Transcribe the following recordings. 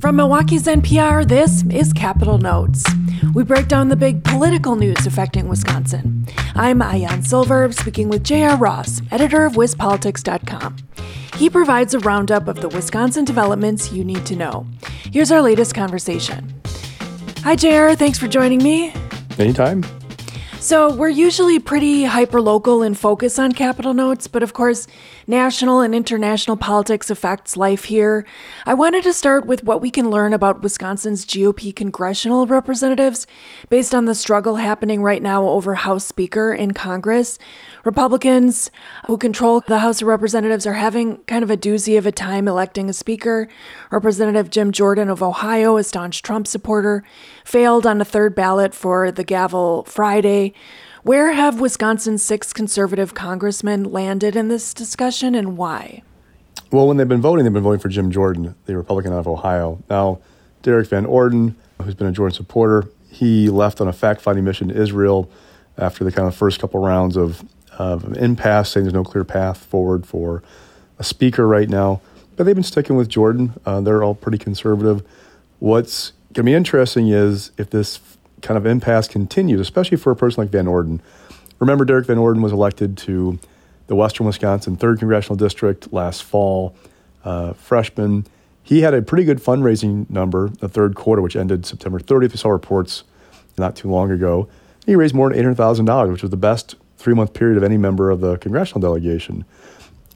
From Milwaukee's NPR, this is Capitol Notes. We break down the big political news affecting Wisconsin. I'm Maayan Silver, speaking with J.R. Ross, editor of WisPolitics.com. He provides a roundup of the Wisconsin developments you need to know. Here's our latest conversation. Hi, JR. Thanks for joining me. Anytime. So, we're usually pretty hyper local in focus on Capitol Notes, but of course, national and international politics affects life here. I wanted to start with what we can learn about Wisconsin's GOP congressional representatives based on the struggle happening right now over House Speaker in Congress. Republicans who control the House of Representatives are having kind of a doozy of a time electing a speaker. Representative Jim Jordan of Ohio, a staunch Trump supporter, failed on a third ballot for the gavel Friday. Where have Wisconsin's six conservative congressmen landed in this discussion and why? Well, when they've been voting, they've been voting for Jim Jordan, the Republican out of Ohio. Now, Derrick Van Orden, who's been a Jordan supporter, he left on a fact finding mission to Israel after the kind of first couple rounds of, of an impasse, saying there's no clear path forward for a speaker right now. But they've been sticking with Jordan. Uh, they're all pretty conservative. What's going to be interesting is if this kind of impasse continues, especially for a person like Van Orden. Remember, Derrick Van Orden was elected to the Western Wisconsin 3rd Congressional District last fall, uh, freshman. He had a pretty good fundraising number the third quarter, which ended September 30th. We saw reports not too long ago. He raised more than $800,000, which was the best three month period of any member of the congressional delegation.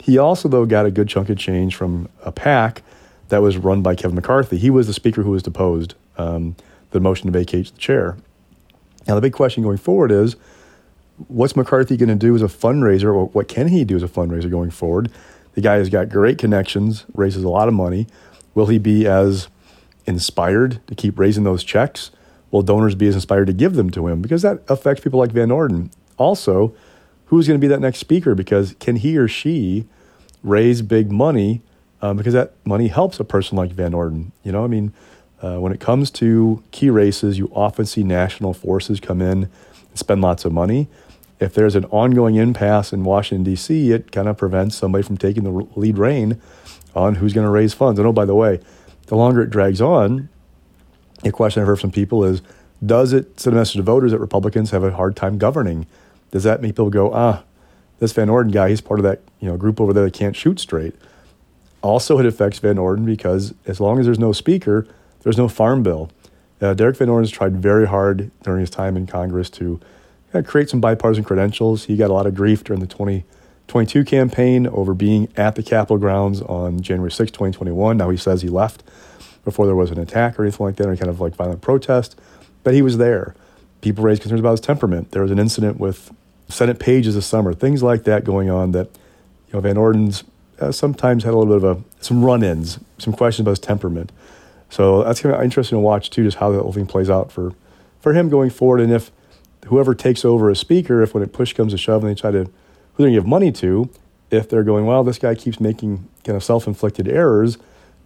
He also, though, got a good chunk of change from a PAC that was run by Kevin McCarthy. He was the speaker who was deposed. Um, the motion to vacate the chair. Now, the big question going forward is what's McCarthy going to do as a fundraiser, or what can he do as a fundraiser going forward? The guy has got great connections, raises a lot of money. Will he be as inspired to keep raising those checks? Will donors be as inspired to give them to him? Because that affects people like Van Orden. Also, who's going to be that next speaker? Because can he or she raise big money? Um, because that money helps a person like Van Orden. You know, I mean, uh, when it comes to key races, you often see national forces come in and spend lots of money. If there's an ongoing impasse in Washington, D.C., it kind of prevents somebody from taking the lead rein on who's going to raise funds. And oh, by the way, the longer it drags on, a question I've heard from people is does it send a message to voters that Republicans have a hard time governing? Does that make people go, ah, this Van Orden guy, he's part of that you know group over there that can't shoot straight? Also, it affects Van Orden because as long as there's no speaker, there's no farm bill. Uh, Derrick Van Orden has tried very hard during his time in Congress to uh, create some bipartisan credentials. He got a lot of grief during the 2022 campaign over being at the Capitol grounds on January 6, 2021. Now he says he left before there was an attack or anything like that, or any kind of like violent protest, but he was there. People raised concerns about his temperament. There was an incident with Senate pages this summer, things like that going on that you know Van Orden's uh, sometimes had a little bit of a, some run-ins, some questions about his temperament. So that's to be interesting to watch too, just how the whole thing plays out for, for him going forward. And if whoever takes over as speaker, if when it push comes to shove and they try to, who they're give money to, if they're going, well, this guy keeps making kind of self-inflicted errors,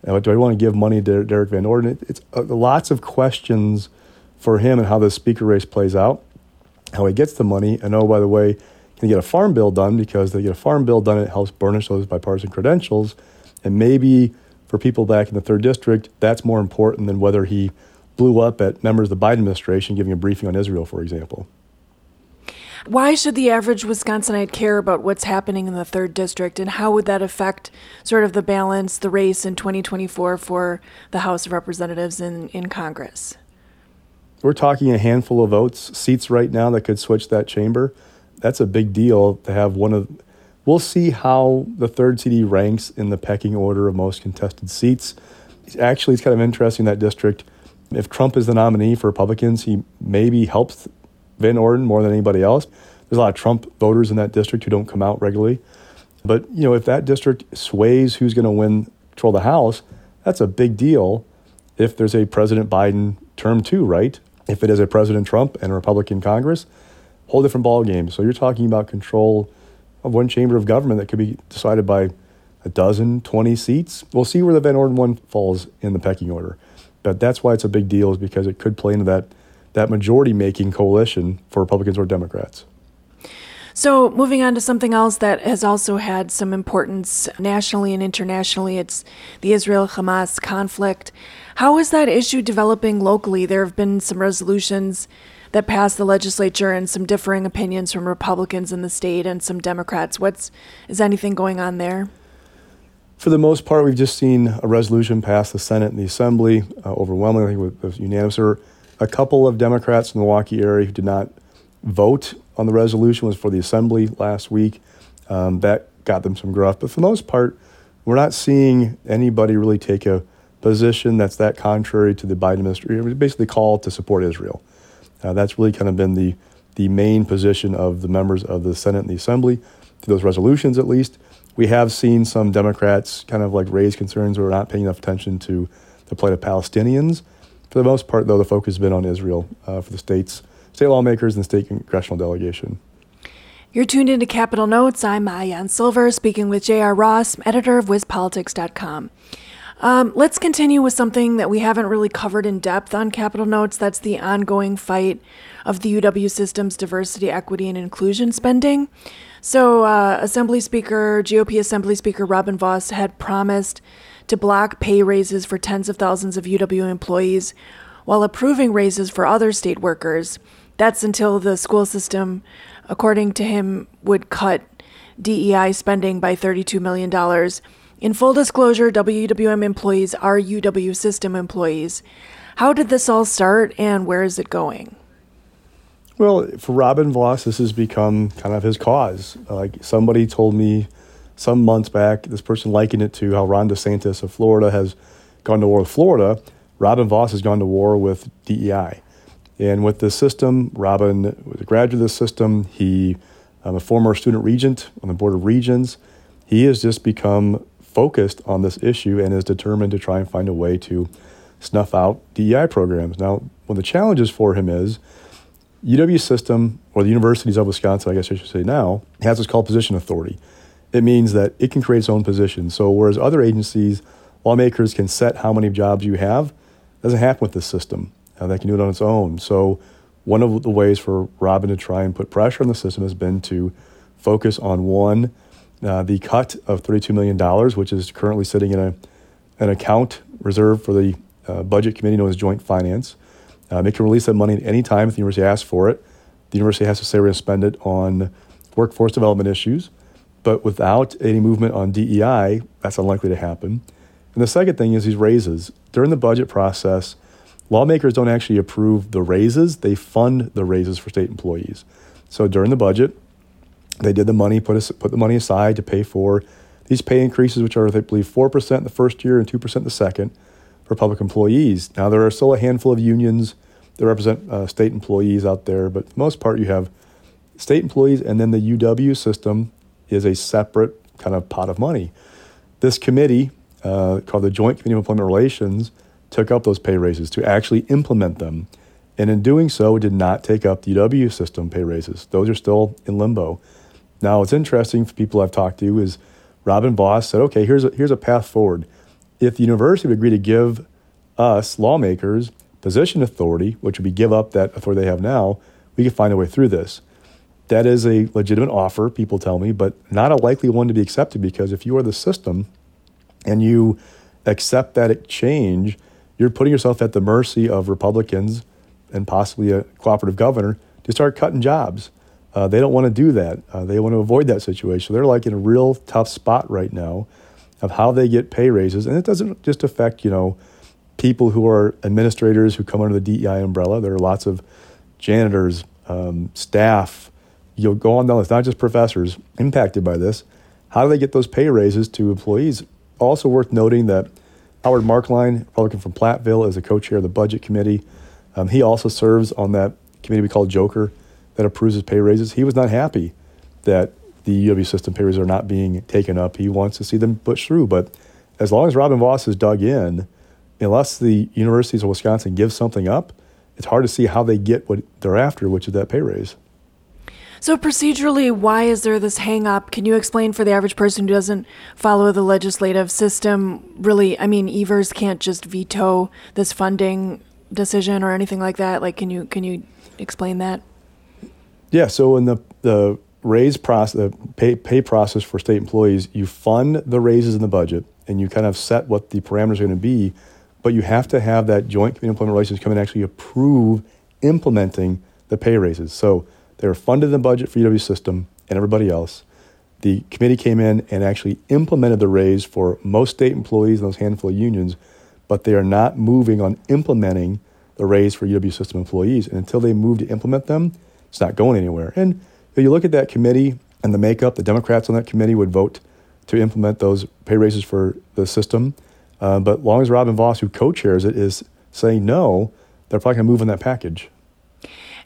uh, do I want to give money to Derrick Van Orden? It, it's uh, lots of questions for him and how the speaker race plays out, how he gets the money, and oh, by the way, can get a farm bill done? Because they get a farm bill done, it helps burnish those bipartisan credentials, and maybe for people back in the third district, that's more important than whether he blew up at members of the Biden administration giving a briefing on Israel, for example. Why should the average Wisconsinite care about what's happening in the third district, and how would that affect sort of the balance, the race in 2024 for the House of Representatives in, in Congress? We're talking a handful of votes, seats right now that could switch that chamber. That's a big deal to have one of We'll see how the third CD ranks in the pecking order of most contested seats. Actually, it's kind of interesting that district. If Trump is the nominee for Republicans, he maybe helps Van Orden more than anybody else. There's a lot of Trump voters in that district who don't come out regularly. But you know, if that district sways who's going to win control the House, that's a big deal. If there's a President Biden term two, right? If it is a President Trump and a Republican Congress, whole different ballgame. So you're talking about control of one chamber of government that could be decided by a dozen, 20 seats. We'll see where the Van Orden one falls in the pecking order. But that's why it's a big deal, is because it could play into that, that majority making coalition for Republicans or Democrats. So, moving on to something else that has also had some importance nationally and internationally, it's the Israel Hamas conflict. How is that issue developing locally? There have been some resolutions that passed the legislature and some differing opinions from Republicans in the state and some Democrats. What's is anything going on there? For the most part, we've just seen a resolution pass the Senate and the Assembly uh, overwhelmingly with, with unanimous. There were a couple of Democrats in the Milwaukee area who did not vote on the resolution was for the assembly last week. Um, that got them some gruff. But for the most part, we're not seeing anybody really take a position that's that contrary to the Biden administration. Basically, call to support Israel. Uh, that's really kind of been the the main position of the members of the Senate and the Assembly to those resolutions, at least. We have seen some Democrats kind of like raise concerns or not paying enough attention to the plight of Palestinians. For the most part, though, the focus has been on Israel uh, for the states state lawmakers and the state congressional delegation. You're tuned into Capitol Notes. I'm Maayan Silver, speaking with J.R. Ross, editor of WisPolitics.com. Um, let's continue with something that we haven't really covered in depth on Capitol Notes. That's the ongoing fight of the UW system's diversity, equity, and inclusion spending. So, uh, Assembly Speaker, GOP Assembly Speaker Robin Vos had promised to block pay raises for tens of thousands of UW employees while approving raises for other state workers. That's until the school system, according to him, would cut DEI spending by $32 million. In full disclosure, WUWM employees are UW system employees. How did this all start and where is it going? Well, for Robin Vos, this has become kind of his cause. Like somebody told me some months back, this person likened it to how Ron DeSantis of Florida has gone to war with Florida. Robin Vos has gone to war with DEI. And with this system, Robin was a graduate of the system. He, um, a former student regent on the Board of Regents, he has just become focused on this issue and is determined to try and find a way to snuff out DEI programs. Now, one of the challenges for him is UW system, or the universities of Wisconsin, I guess I should say now, has what's called position authority. It means that it can create its own position. So, whereas other agencies, lawmakers can set how many jobs you have, doesn't happen with this system. Uh, they can do it on its own. So, one of the ways for Robin to try and put pressure on the system has been to focus on one, uh, the cut of $32 million, which is currently sitting in a, an account reserved for the uh, budget committee known as Joint Finance. Um, it can release that money at any time if the university asks for it. The university has to say we're going to spend it on workforce development issues. But without any movement on DEI, that's unlikely to happen. And the second thing is these raises. During the budget process, lawmakers don't actually approve the raises, they fund the raises for state employees. So during the budget, they did the money, put, us, put the money aside to pay for these pay increases, which are, I believe, 4% the first year and 2% the second for public employees. Now, there are still a handful of unions that represent uh, state employees out there, but for the most part, you have state employees, and then the UW system is a separate kind of pot of money. This committee, uh, called the Joint Committee of Employment Relations, took up those pay raises to actually implement them. And in doing so, did not take up the UW system pay raises. Those are still in limbo. Now, what's interesting for people I've talked to is Robin Vos said, okay, here's a, here's a path forward. If the university would agree to give us, lawmakers, position authority, which would be give up that authority they have now, we could find a way through this. That is a legitimate offer, people tell me, but not a likely one to be accepted because if you are the system and you accept that change, you're putting yourself at the mercy of Republicans and possibly a cooperative governor to start cutting jobs. Uh, they don't want to do that. Uh, they want to avoid that situation. They're like in a real tough spot right now of how they get pay raises, and it doesn't just affect you know people who are administrators who come under the DEI umbrella. There are lots of janitors, um, staff. You'll go on down. It's not just professors impacted by this. How do they get those pay raises to employees? Also worth noting that Howard Marklein, Republican from Platteville, is a co-chair of the Budget Committee. Um, he also serves on that committee we call Joker that approves his pay raises. He was not happy that the UW system pay raises are not being taken up. He wants to see them pushed through. But as long as Robin Vos is dug in, unless the universities of Wisconsin give something up, it's hard to see how they get what they're after, which is that pay raise. So procedurally, why is there this hang up? Can you explain for the average person who doesn't follow the legislative system? Really, I mean, Evers can't just veto this funding decision or anything like that. Like, can you can you explain that? Yeah. So in the the raise process, the pay, pay process for state employees, you fund the raises in the budget and you kind of set what the parameters are going to be, but you have to have that joint committee employment relations come and actually approve implementing the pay raises. So they were funded in the budget for UW system and everybody else. The committee came in and actually implemented the raise for most state employees and those handful of unions, but they are not moving on implementing the raise for UW system employees. And until they move to implement them, it's not going anywhere. And if you look at that committee and the makeup, the Democrats on that committee would vote to implement those pay raises for the system. Uh, but long as Robin Vos, who co-chairs it, is saying no, they're probably going to move on that package.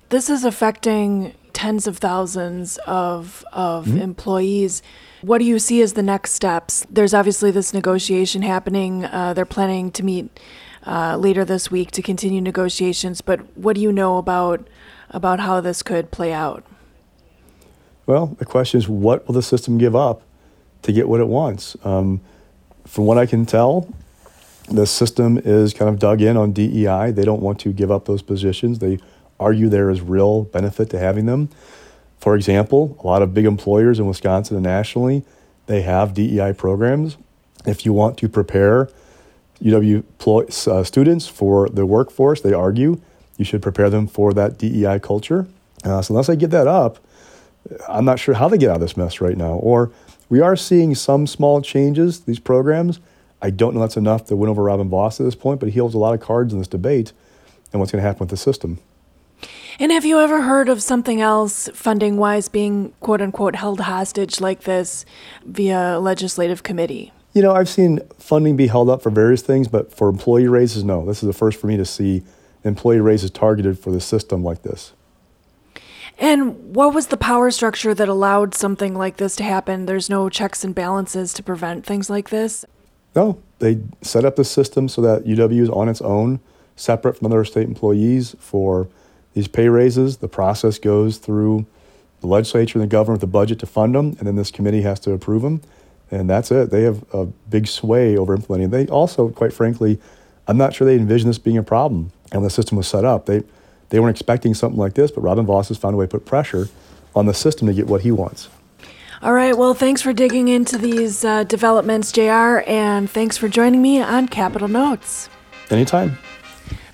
This is affecting tens of thousands of of mm-hmm. employees. What do you see as the next steps? There's obviously this negotiation happening. Uh, they're planning to meet uh, later this week to continue negotiations. But what do you know about about how this could play out? Well, the question is, what will the system give up to get what it wants? Um, from what I can tell, the system is kind of dug in on DEI. They don't want to give up those positions. They argue there is real benefit to having them. For example, a lot of big employers in Wisconsin and nationally, they have DEI programs. If you want to prepare UW uh, students for the workforce, they argue you should prepare them for that DEI culture. Uh, so unless I give that up, I'm not sure how they get out of this mess right now. Or we are seeing some small changes, these programs. I don't know that's enough to win over Robin Vos at this point, but he holds a lot of cards in this debate and what's going to happen with the system. And have you ever heard of something else funding wise being quote unquote held hostage like this via legislative committee? You know, I've seen funding be held up for various things, but for employee raises, no. This is the first for me to see employee raises targeted for the system like this. And what was the power structure that allowed something like this to happen? There's no checks and balances to prevent things like this? No, they set up the system so that UW is on its own, separate from other state employees for these pay raises. The process goes through the legislature and the governor with the budget to fund them, and then this committee has to approve them. And that's it. They have a big sway over implementing. They also, quite frankly, I'm not sure they envision this being a problem. And the system was set up. They they weren't expecting something like this, but Robin Vos has found a way to put pressure on the system to get what he wants. All right. Well, thanks for digging into these uh, developments, JR, and thanks for joining me on Capitol Notes. Anytime.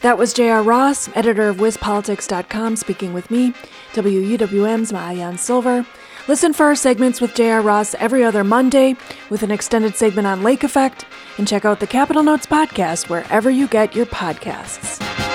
That was J.R. Ross, editor of WisPolitics.com, speaking with me, WUWM's Maayan Silver. Listen for our segments with J.R. Ross every other Monday with an extended segment on Lake Effect, and check out the Capitol Notes podcast wherever you get your podcasts.